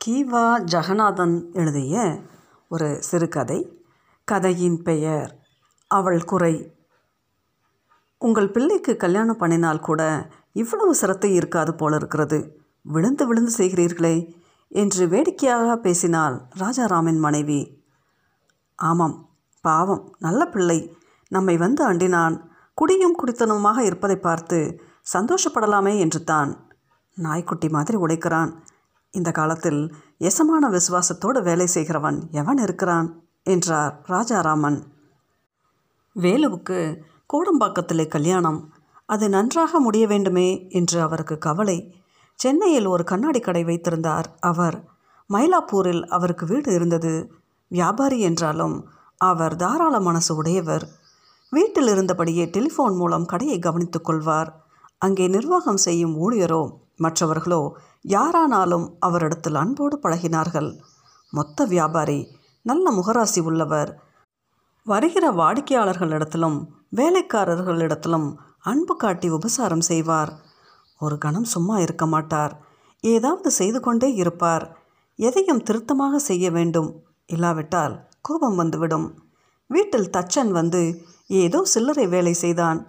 கீவா ஜெகநாதன் எழுதிய ஒரு சிறுகதை. கதையின் பெயர் அவள் குறை. உங்கள் பிள்ளைக்கு கல்யாணம் பண்ணினால் கூட இவ்வளவு சிரத்தை இருக்காது போல இருக்கிறது. விழுந்து விழுந்து செய்கிறீர்களே என்று வேடிக்கையாக பேசினாள் ராஜாராமின் மனைவி ஆமாம் பாவம் நல்ல பிள்ளை. நம்மை வந்து அண்டினான். குடியும் குடித்தனமாக இருப்பதை பார்த்து சந்தோஷப்படலாமே என்று தான் நாய்க்குட்டி மாதிரி உடைக்கிறான். இந்த காலத்தில் எசமான விசுவாசத்தோடு வேலை செய்கிறவன் எவன் இருக்கிறான்? என்றார் ராஜாராமன். வேலுவுக்கு கோடம்பாக்கத்திலே கல்யாணம். அது நன்றாக முடிய வேண்டுமே என்று அவருக்கு கவலை. சென்னையில் ஒரு கண்ணாடி கடை வைத்திருந்தார் அவர். மயிலாப்பூரில் அவருக்கு வீடு இருந்தது. வியாபாரி என்றாலும் அவர் தாராள மனசு உடையவர். வீட்டில் இருந்தபடியே டெலிஃபோன் மூலம் கடையை கவனித்துக் கொள்வார். அங்கே நிர்வாகம் செய்யும் ஊழியரோ மற்றவர்களோ யாரானாலும் அவரிடத்தில் அன்போடு பழகினார்கள். மொத்த வியாபாரி நல்ல முகராசி உள்ளவர். வருகிற வாடிக்கையாளர்களிடத்திலும் வேலைக்காரர்களிடத்திலும் அன்பு காட்டி உபசாரம் செய்வார். ஒரு கணம் சும்மா இருக்க மாட்டார். ஏதாவது செய்து கொண்டே இருப்பார். எதையும் திருத்தமாக செய்ய வேண்டும். இல்லாவிட்டால் கோபம் வந்துவிடும். வீட்டில் தச்சன் வந்து ஏதோ சில்லறை வேலை செய்தான்.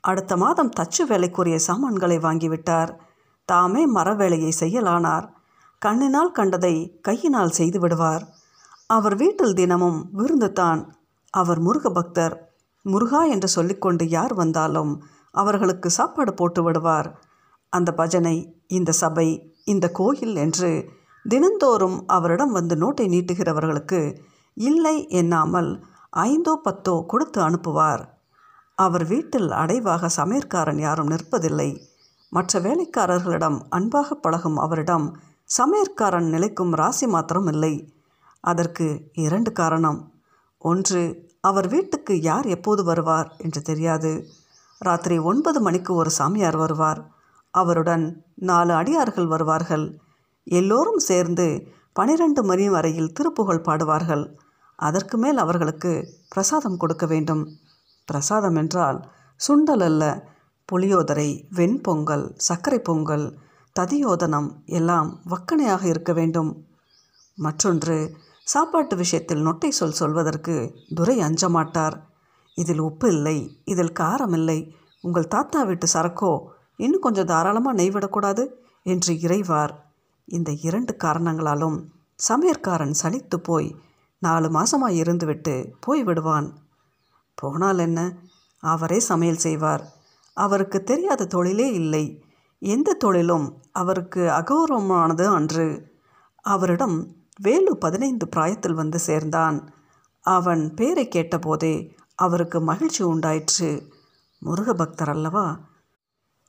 அடுத்த மாதம் தச்சு வேலைக்குரிய சாமான்களை வாங்கிவிட்டார். தாமே மர வேலையை செய்யலானார். கண்ணினால் கண்டதை கையினால் செய்து விடுவார். அவர் வீட்டில் தினமும் விருந்து தான் அவர் முருக பக்தர். முருகா என்று சொல்லிக்கொண்டு யார் வந்தாலும் அவர்களுக்கு சாப்பாடு போட்டு விடுவார். அந்த பஜனை இந்த சபை இந்த கோயில் என்று தினந்தோறும் அவரிடம் வந்து நோட்டை நீட்டுகிறவர்களுக்கு இல்லை எண்ணாமல் ஐந்தோ பத்தோ கொடுத்து அனுப்புவார். அவர் வீட்டில் அடைவாக சமையற்காரன் யாரும் நிற்பதில்லை. மற்ற வேலைக்காரர்களிடம் அன்பாக பழகும் அவரிடம் சமையற்காரன் நிலைக்கும் ராசி மாத்திரம் இல்லை. அதற்கு இரண்டு காரணம். ஒன்று அவர் வீட்டுக்கு யார் எப்போது வருவார் என்று தெரியாது. ராத்திரி ஒன்பது மணிக்கு ஒரு சாமியார் வருவார். அவருடன் நாலு அடியார்கள் வருவார்கள். எல்லோரும் சேர்ந்து பனிரெண்டு மணி வரையில் திருப்புகழ் பாடுவார்கள். அதற்கு மேல் அவர்களுக்கு பிரசாதம் கொடுக்க வேண்டும். பிரசாதம் என்றால் சுண்டல் அல்ல புளியோதரை வெண்பொங்கல் சர்க்கரை பொங்கல் ததியோதனம் எல்லாம் வக்கனையாக இருக்க வேண்டும். மற்றொன்று சாப்பாட்டு விஷயத்தில் நொட்டை சொல் சொல்வதற்கு துரை அஞ்ச மாட்டார் இதில் உப்பு இல்லை இதில் காரம் இல்லை. உங்கள் தாத்தா வீட்டு சரக்கோ இன்னும் கொஞ்சம் தாராளமாக நெய் விடக்கூடாது என்று இறைவார். இந்த இரண்டு காரணங்களாலும் சமையற்காரன் சலித்து போய் நாலு மாதமாக இருந்துவிட்டு போய் விடுவான் போனால் என்ன? அவரே சமையல் செய்வார். அவருக்கு தெரியாத தொழிலே இல்லை. எந்த தொழிலும் அவருக்கு அகௌரவமானது அன்று. அவரிடம் வேலு பதினைந்து பிராயத்தில் வந்து சேர்ந்தான். அவன் பேரை கேட்டபோதே அவருக்கு மகிழ்ச்சி உண்டாயிற்று. முருக பக்தர் அல்லவா?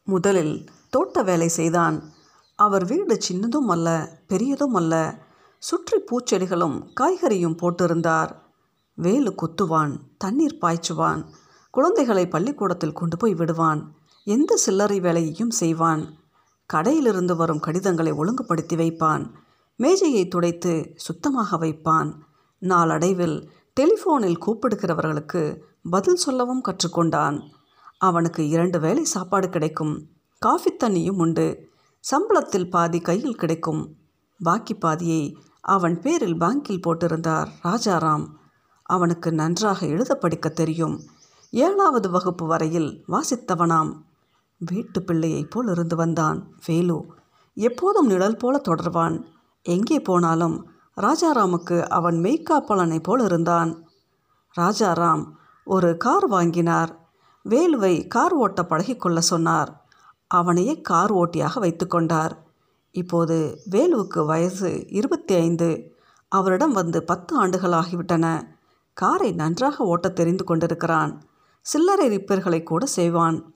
முதலில் தோட்ட வேலை செய்தான். அவர் வீடு சின்னதும் அல்ல பெரியதும் அல்ல. சுற்றி பூச்செடிகளும் காய்கறியும் போட்டிருந்தார். வேலு குத்துவான் தண்ணீர் பாய்ச்சுவான். குழந்தைகளை பள்ளிக்கூடத்தில் கொண்டு போய் விடுவான். எந்த சில்லறை வேலையையும் செய்வான். கடையிலிருந்து வரும் கடிதங்களை ஒழுங்குபடுத்தி வைப்பான். மேஜையை துடைத்து சுத்தமாக வைப்பான். நாளடைவில் டெலிஃபோனில் கூப்பிடுகிறவர்களுக்கு பதில் சொல்லவும் கற்றுக்கொண்டான். அவனுக்கு இரண்டு வேளை சாப்பாடு கிடைக்கும். காஃபி தண்ணியும் உண்டு. சம்பளத்தில் பாதி கையில் கிடைக்கும். பாக்கி பாதியை அவன் பேரில் பேங்கில் போட்டிருந்தார் ராஜாராம். அவனுக்கு நன்றாக எழுத படிக்க தெரியும். ஏழாவது வகுப்பு வரையில் வாசித்தவனாம். வீட்டு பிள்ளையைப் போல் இருந்து வந்தான். வேலு எப்போதும் நிழல் போல தொடர்வான். எங்கே போனாலும் ராஜாராமுக்கு அவன் மெய்க்காப்பலனை போல் இருந்தான். ராஜாராம் ஒரு கார் வாங்கினார். வேலுவை கார் ஓட்ட பழகிக்கொள்ள சொன்னார். அவனையே கார் ஓட்டியாக வைத்துக்கொண்டார் இப்போது வேலுவுக்கு வயசு இருபத்தி ஐந்து அவரிடம் வந்து பத்து ஆண்டுகள் ஆகிவிட்டன. காரை நன்றாக ஓட்ட தெரிந்து கொண்டிருக்கிறான். சில்லறை ரிப்பேர்களை கூட செய்வான்.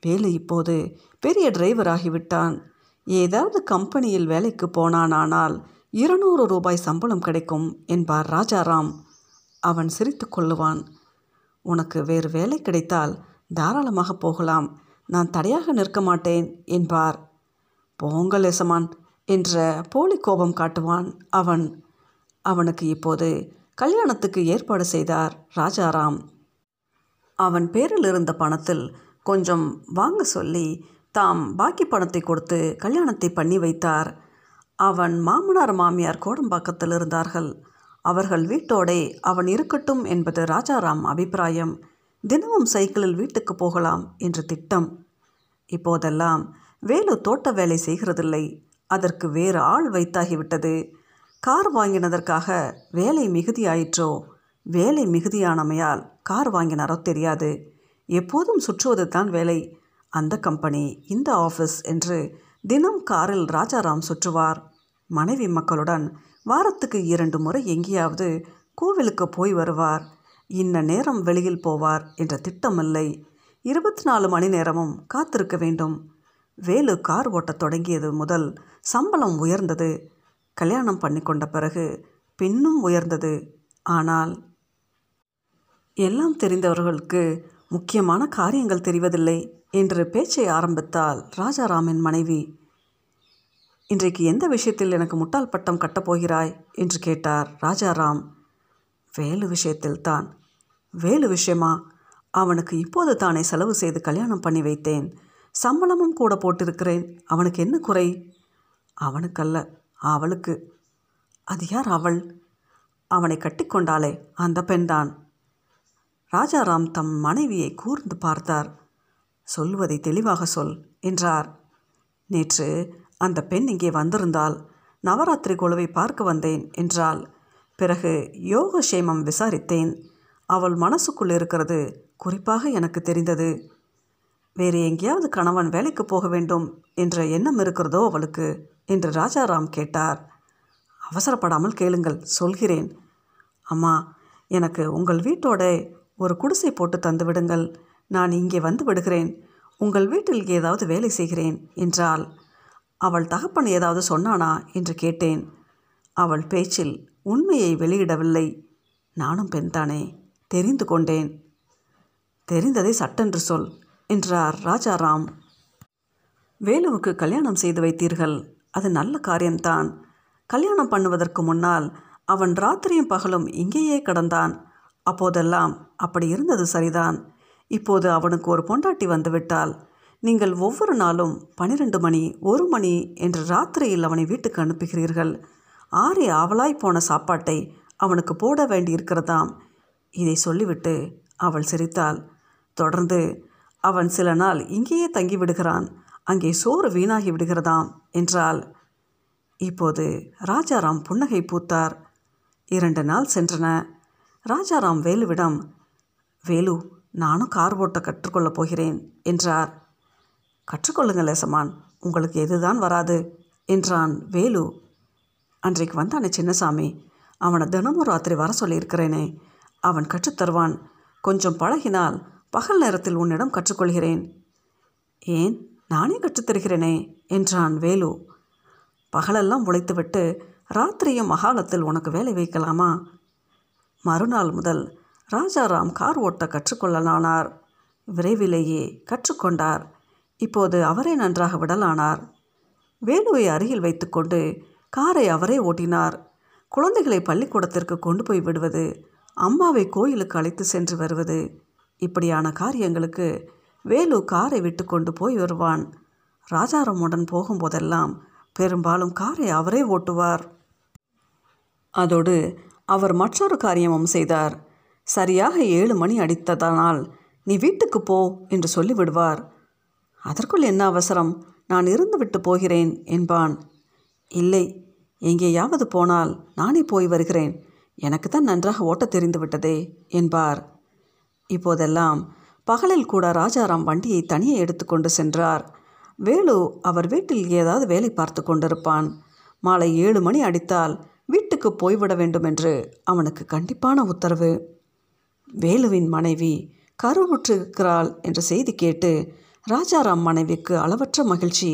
வேலு இப்போது பெரிய டிரைவர் ஆகிவிட்டான். ஏதாவது கம்பெனியில் வேலைக்கு போனானானால் இருநூறு ரூபாய் சம்பளம் கிடைக்கும் என்பார் ராஜாராம். அவன் சிரித்து கொள்ளுவான். உனக்கு வேறு வேலை கிடைத்தால் தாராளமாக போகலாம். நான் தடையாக நிற்க மாட்டேன் என்பார். போங்கள் எசமான் என்ற போலி கோபம் காட்டுவான் அவன். அவனுக்கு இப்போது கல்யாணத்துக்கு ஏற்பாடு செய்தார் ராஜாராம். அவன் பேரில் இருந்த பணத்தில் கொஞ்சம் வாங்க சொல்லி தாம் பாக்கி பணத்தை கொடுத்து கல்யாணத்தை பண்ணி வைத்தார். அவன் மாமனார் மாமியார் கோடம்பாக்கத்தில் இருந்தார்கள். அவர்கள் வீட்டோடே அவன் இருக்கட்டும் என்பது ராஜாராம் அபிப்பிராயம். தினமும் சைக்கிளில் வீட்டுக்கு போகலாம் என்று திட்டம். இப்போதெல்லாம் வேலு தோட்ட வேலை செய்கிறதில்லை. அதற்கு வேறு ஆள் வைத்தாகிவிட்டது. கார் வாங்கினதற்காக வேலை மிகுதியாயிற்றோ? வேலை மிகுதியானமையால் கார் வாங்கினாரோ தெரியாது. எப்போதும் சுற்றுவது தான் வேலை. அந்த கம்பெனி இந்த ஆஃபீஸ் என்று தினம் காரில் ராஜாராம் சுற்றுவார். மனைவி மக்களுடன் வாரத்துக்கு இரண்டு முறை எங்கேயாவது கோவிலுக்கு போய் வருவார். இன்ன நேரம் வெளியில் போவார் என்ற திட்டமில்லை. இருபத்தி நாலு மணி நேரமும் காத்திருக்க வேண்டும். வேலு கார் ஓட்டத் தொடங்கியது முதல் சம்பளம் உயர்ந்தது. கல்யாணம் பண்ணி கொண்ட பிறகு பின்னும் உயர்ந்தது. ஆனால் எல்லாம் தெரிந்தவர்களுக்கு முக்கியமான காரியங்கள் தெரிவதில்லை என்று பேச்சை ஆரம்பித்தால் ராஜாராமின் மனைவி. இன்றைக்கு எந்த விஷயத்தில் எனக்கு முட்டாள் பட்டம் கட்டப்போகிறாய் என்று கேட்டார் ராஜாராம். வேலு விஷயத்தில்தான் வேலு விஷயமா? அவனுக்கு இப்போது தானே செலவு செய்து கல்யாணம் பண்ணி வைத்தேன். சம்பளமும் கூட போட்டிருக்கிறேன். அவனுக்கு என்ன குறை? அவனுக்கல்ல அவளுக்கு. அது யார் அவள்? அவனை கட்டிக்கொண்டாளே அந்த பெண்தான். ராஜாராம் தம் மனைவியை கூர்ந்து பார்த்தார். சொல்வதை தெளிவாக சொல் என்றார். நேற்று அந்த பெண் இங்கே வந்திருந்தால் நவராத்திரி குழுவை பார்க்க வந்தேன் என்றாள். பிறகு யோகக்ஷேமம் விசாரித்தேன். அவள் மனசுக்குள் இருக்கிறது குறிப்பாக எனக்கு தெரிந்தது. வேறு எங்கேயாவது கணவன் வேலைக்கு போக வேண்டும் என்ற எண்ணம் இருக்கிறதோ அவளுக்கு என்று ராஜாராம் கேட்டார். அவசரப்படாமல் கேளுங்கள் சொல்கிறேன். அம்மா எனக்கு உங்கள் வீட்டோட ஒரு குடிசை போட்டு தந்து விடுங்கள். நான் இங்கே வந்து விடுகிறேன். உங்கள் வீட்டில் ஏதாவது வேலை செய்கிறேன் என்றாள். அவள் தகப்பன் ஏதாவது சொன்னானா என்று கேட்டேன். அவள் பேச்சில் உண்மையை வெளியிடவில்லை. நானும் பெண்தானே. தெரிந்து கொண்டேன். தெரிந்ததை சட்டென்று சொல் என்றார் ராஜாராம். வேலுவுக்கு கல்யாணம் செய்து வைத்தீர்கள். அது நல்ல காரியம்தான். கல்யாணம் பண்ணுவதற்கு முன்னால் அவன் ராத்திரியும் பகலும் இங்கேயே கடந்தான். அப்போதெல்லாம் அப்படி இருந்தது சரிதான். இப்போது அவனுக்கு ஒரு பொண்டாட்டி வந்துவிட்டால் நீங்கள் ஒவ்வொரு நாளும் பனிரெண்டு மணி ஒரு மணி என்று ராத்திரியில் அவனை வீட்டுக்கு அனுப்புகிறீர்கள். ஆறி ஆவலாய் போன சாப்பாட்டை அவனுக்கு போட வேண்டியிருக்கிறதாம். இதை சொல்லிவிட்டு அவள் சிரித்தாள். தொடர்ந்து அவன் சில நாள் இங்கேயே தங்கி விடுகிறான் அங்கே சோறு வீணாகி விடுகிறதாம் என்றாள். இப்போது ராஜாராம் புன்னகை பூத்தார். இரண்டு நாள் சென்றன. ராஜாராம் வேலுவிடம் வேலு நானும் கார் ஓட்ட கற்றுக்கொள்ளப் போகிறேன் என்றார். கற்றுக்கொள்ளுங்கள் லேசமான் உங்களுக்கு எதுதான் வராது என்றான் வேலு. அன்றைக்கு வந்தானே சின்னசாமி அவனை தினமும் ராத்திரி வர சொல்லியிருக்கிறேனே அவன் கற்றுத்தருவான் கொஞ்சம் பழகினால் பகல் நேரத்தில் உன்னிடம் கற்றுக்கொள்கிறேன் ஏன் நானே கற்றுத்தருகிறேனே என்றான் வேலு. பகலெல்லாம் உழைத்துவிட்டு ராத்திரியும் மகாலத்தில் உனக்கு வேலை வைக்கலாமா? மறுநாள் முதல் ராஜாராம் கார் ஓட்ட கற்றுக்கொள்ளலானார். விரைவிலேயே கற்றுக்கொண்டார். இப்போது அவரே நன்றாக விடலானார். வேலுவை அருகில் வைத்துக்கொண்டு காரை அவரே ஓட்டினார். குழந்தைகளை பள்ளிக்கூடத்திற்கு கொண்டு போய் விடுவது அம்மாவை கோயிலுக்கு அழைத்து சென்று வருவது இப்படியான காரியங்களுக்கு வேலு காரை விட்டு கொண்டு போய் வருவான். ராஜாராமுடன் போகும்போதெல்லாம் பெரும்பாலும் காரை அவரே ஓட்டுவார். அதோடு அவர் மற்றொரு காரியமும் செய்தார். சரியாக ஏழு மணி அடித்ததானால் நீ வீட்டுக்கு போ என்று சொல்லிவிடுவார். அதற்குள் என்ன அவசரம்? நான் இருந்துவிட்டு போகிறேன் என்பான். இல்லை எங்கேயாவது போனால் நானே போய் வருகிறேன். எனக்கு தான் நன்றாக ஓட்டத் தெரிந்து விட்டதே என்பார். இப்போதெல்லாம் பகலில் கூட ராஜாராம் வண்டியை தனியே எடுத்துக்கொண்டு சென்றார். வேலு அவர் வீட்டில் ஏதாவது வேலை பார்த்து கொண்டிருப்பான். மாலை ஏழு மணி அடித்தால் வீட்டுக்கு போய்விட வேண்டும் என்று அவனுக்கு கண்டிப்பான உத்தரவு. வேலுவின் மனைவி கருவுற்றிருக்கிறாள் என்ற செய்தி கேட்டு ராஜாராம் மனைவிக்கு அளவற்ற மகிழ்ச்சி.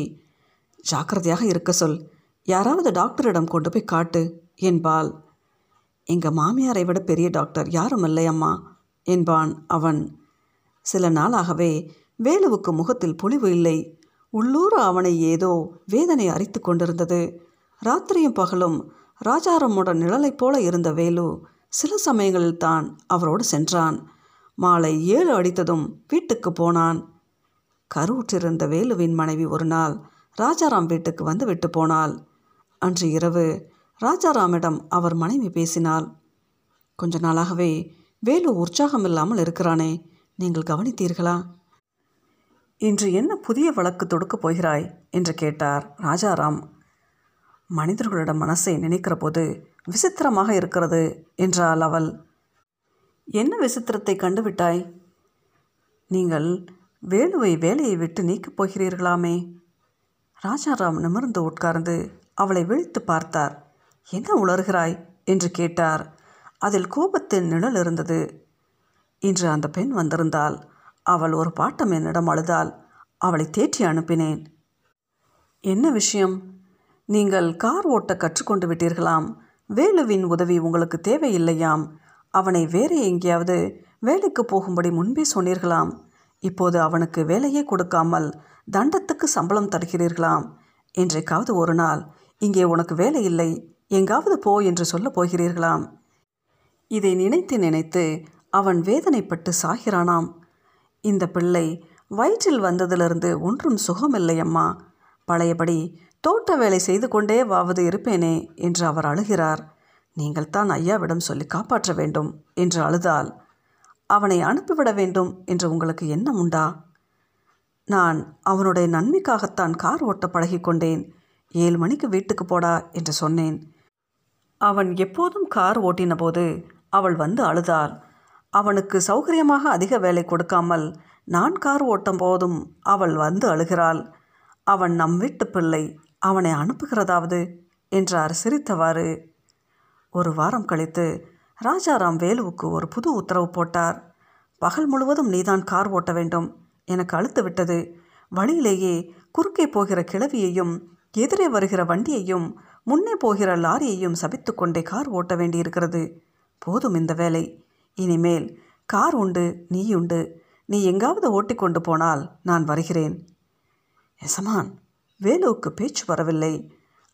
ஜாக்கிரதையாக இருக்க சொல். யாராவது டாக்டரிடம் கொண்டு போய் காட்டு என்பாள். எங்கள் மாமியாரை விட பெரிய டாக்டர் யாரும் இல்லை அம்மா என்பான் அவன். சில நாளாகவே வேலுவுக்கு முகத்தில் பொலிவு இல்லை. உள்ளூர் அவனை ஏதோ வேதனை அரித்து கொண்டிருந்தது. ராத்திரியும் பகலும் ராஜாராமுடன் நிழலைப் போல இருந்த வேலு சில சமயங்களில் தான் அவரோடு சென்றான். மாலை ஏழு அடித்ததும் வீட்டுக்கு போனான். கருவுற்றிருந்த வேலுவின் மனைவி ஒரு நாள் ராஜாராம் வீட்டுக்கு வந்து விட்டு போனாள். அன்று இரவு ராஜாராமிடம் அவர் மனைவி பேசினாள். கொஞ்ச நாளாகவே வேலு உற்சாகம் இல்லாமல் இருக்கிறானே நீங்கள் கவனித்தீர்களா? இன்று என்ன புதிய வழக்கு தொடுக்கப் போகிறாய்? என்று கேட்டார் ராஜாராம். மனிதர்களிடம் மனசை நினைக்கிற போது விசித்திரமாக இருக்கிறது என்றாள் அவள். என்ன விசித்திரத்தை கண்டுவிட்டாய்? நீங்கள் வேலுவை வேலையை விட்டு நீக்கப் போகிறீர்களாமே. ராஜாராம் நிமிர்ந்து உட்கார்ந்து அவளை விழித்து பார்த்தார். என்ன உளறுகிறாய்? என்று கேட்டார். அதில் கோபத்தின் நிழல் இருந்தது. இன்று அந்த பெண் வந்திருந்தால் அவள் ஒரு பாட்டம் என்னிடம் அழுதால் அவளை தேற்றி அனுப்பினேன். என்ன விஷயம்? நீங்கள் கார் ஓட்ட கற்றுக்கொண்டு விட்டீர்களாம். வேலுவின் உதவி உங்களுக்கு தேவையில்லையாம். அவனை வேறு எங்கேயாவது வேலைக்கு போகும்படி முன்பே சொன்னீர்களாம். இப்போது அவனுக்கு வேலையே கொடுக்காமல் தண்டத்துக்கு சம்பளம் தருகிறீர்களாம். என்றைக்காவது ஒரு நாள் இங்கே உனக்கு வேலை இல்லை எங்காவது போ என்று சொல்லப் போகிறீர்களாம். இதை நினைத்து நினைத்து அவன் வேதனைப்பட்டு சாகிறானாம். இந்த பிள்ளை வயிற்றில் வந்ததிலிருந்து ஒன்றும் சுகமில்லையம்மா. பழையபடி தோட்ட வேலை செய்து கொண்டே வாவது இருப்பேனே என்று அவர் அழுகிறார். நீங்கள் தான் ஐயாவிடம் சொல்லி காப்பாற்ற வேண்டும் என்று அழுதால் அவனை அனுப்பிவிட வேண்டும் என்று உங்களுக்கு எண்ணம் உண்டா? நான் அவனுடைய நன்மைக்காகத்தான் கார் ஓட்ட பழகிக்கொண்டேன் ஏழு மணிக்கு வீட்டுக்கு போடா என்று சொன்னேன். அவன் எப்போதும் கார் ஓட்டின போது அவள் வந்து அழுதாள். அவனுக்கு சௌகரியமாக அதிக வேலை கொடுக்காமல் நான் கார் ஓட்டும் போதும் அவள் வந்து அழுகிறாள். அவன் நம் வீட்டு பிள்ளை. அவனை அனுப்புகிறதாவது? என்றார் சிரித்தவாறு. ஒரு வாரம் கழித்து ராஜாராம் வேலுவுக்கு ஒரு புது உத்தரவு போட்டார். பகல் முழுவதும் நீதான் கார் ஓட்ட வேண்டும். எனக்கு அழுத்து விட்டது. வழியிலேயே குறுக்கே போகிற கிழவியையும் எதிரே வருகிற வண்டியையும் முன்னே போகிற லாரியையும் சபித்து கொண்டே கார் ஓட்ட வேண்டியிருக்கிறது. போதும் இந்த வேலை. இனிமேல் கார் உண்டு நீ உண்டு. நீ எங்காவது ஓட்டிக்கொண்டு போனால் நான் வருகிறேன். எசமான் வேலுவுக்கு பேச்சு வரவில்லை.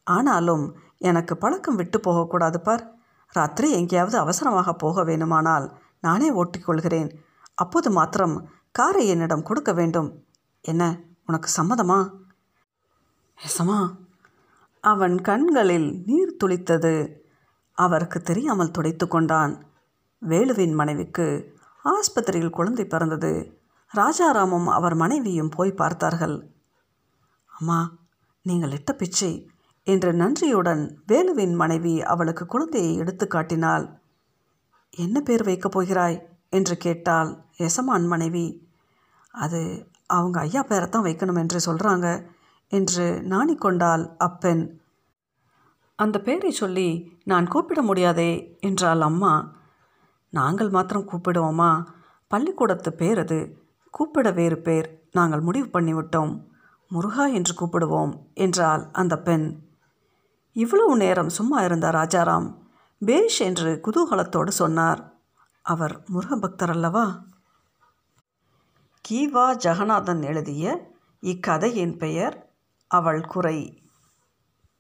ஆனாலும் எனக்கு பழக்கம் விட்டு போகக்கூடாது பார். ராத்திரி எங்கேயாவது அவசரமாக போக வேணுமானால் நானே ஓட்டிக்கொள்கிறேன் அப்போது மாத்திரம் காரை என்னிடம் கொடுக்க வேண்டும். என்ன உனக்கு சம்மதமா? எசமா அவன் கண்களில் நீர் துளித்தது. அவருக்கு தெரியாமல் துடைத்து கொண்டான். வேலுவின் மனைவிக்கு ஆஸ்பத்திரியில் குழந்தை பிறந்தது. ராஜாராமும் அவர் மனைவியும் போய் பார்த்தார்கள். அம்மா நீங்கள் இட்ட பிச்சை என்று நன்றியுடன் வேலுவின் மனைவி அவளுக்கு குழந்தையை எடுத்து காட்டினாள். என்ன பேர் வைக்கப் போகிறாய்? என்று கேட்டாள் எசமான் மனைவி. அது அவங்க ஐயா பேரை தான் வைக்கணும் என்று சொல்கிறாங்க என்று நாணிக்கொண்டாள் அப்பெண். அந்த பேரை சொல்லி நான் கூப்பிட முடியாதே என்றாள் அம்மா. நாங்கள் மாத்திரம் கூப்பிடுவோமா பள்ளிக்கூடத்து பேர் அது. கூப்பிட வேறு பேர். நாங்கள் முடிவு பண்ணிவிட்டோம். முருகா என்று கூப்பிடுவோம் என்றாள் அந்த பெண். இவ்வளவு நேரம் சும்மா இருந்த ராஜாராம்? பேஷ் என்று குதூகலத்தோடு சொன்னார். அவர் முருக பக்தர் அல்லவா? கீவா ஜெகநாதன் எழுதிய இக்கதையின் பெயர் அவள் குறை.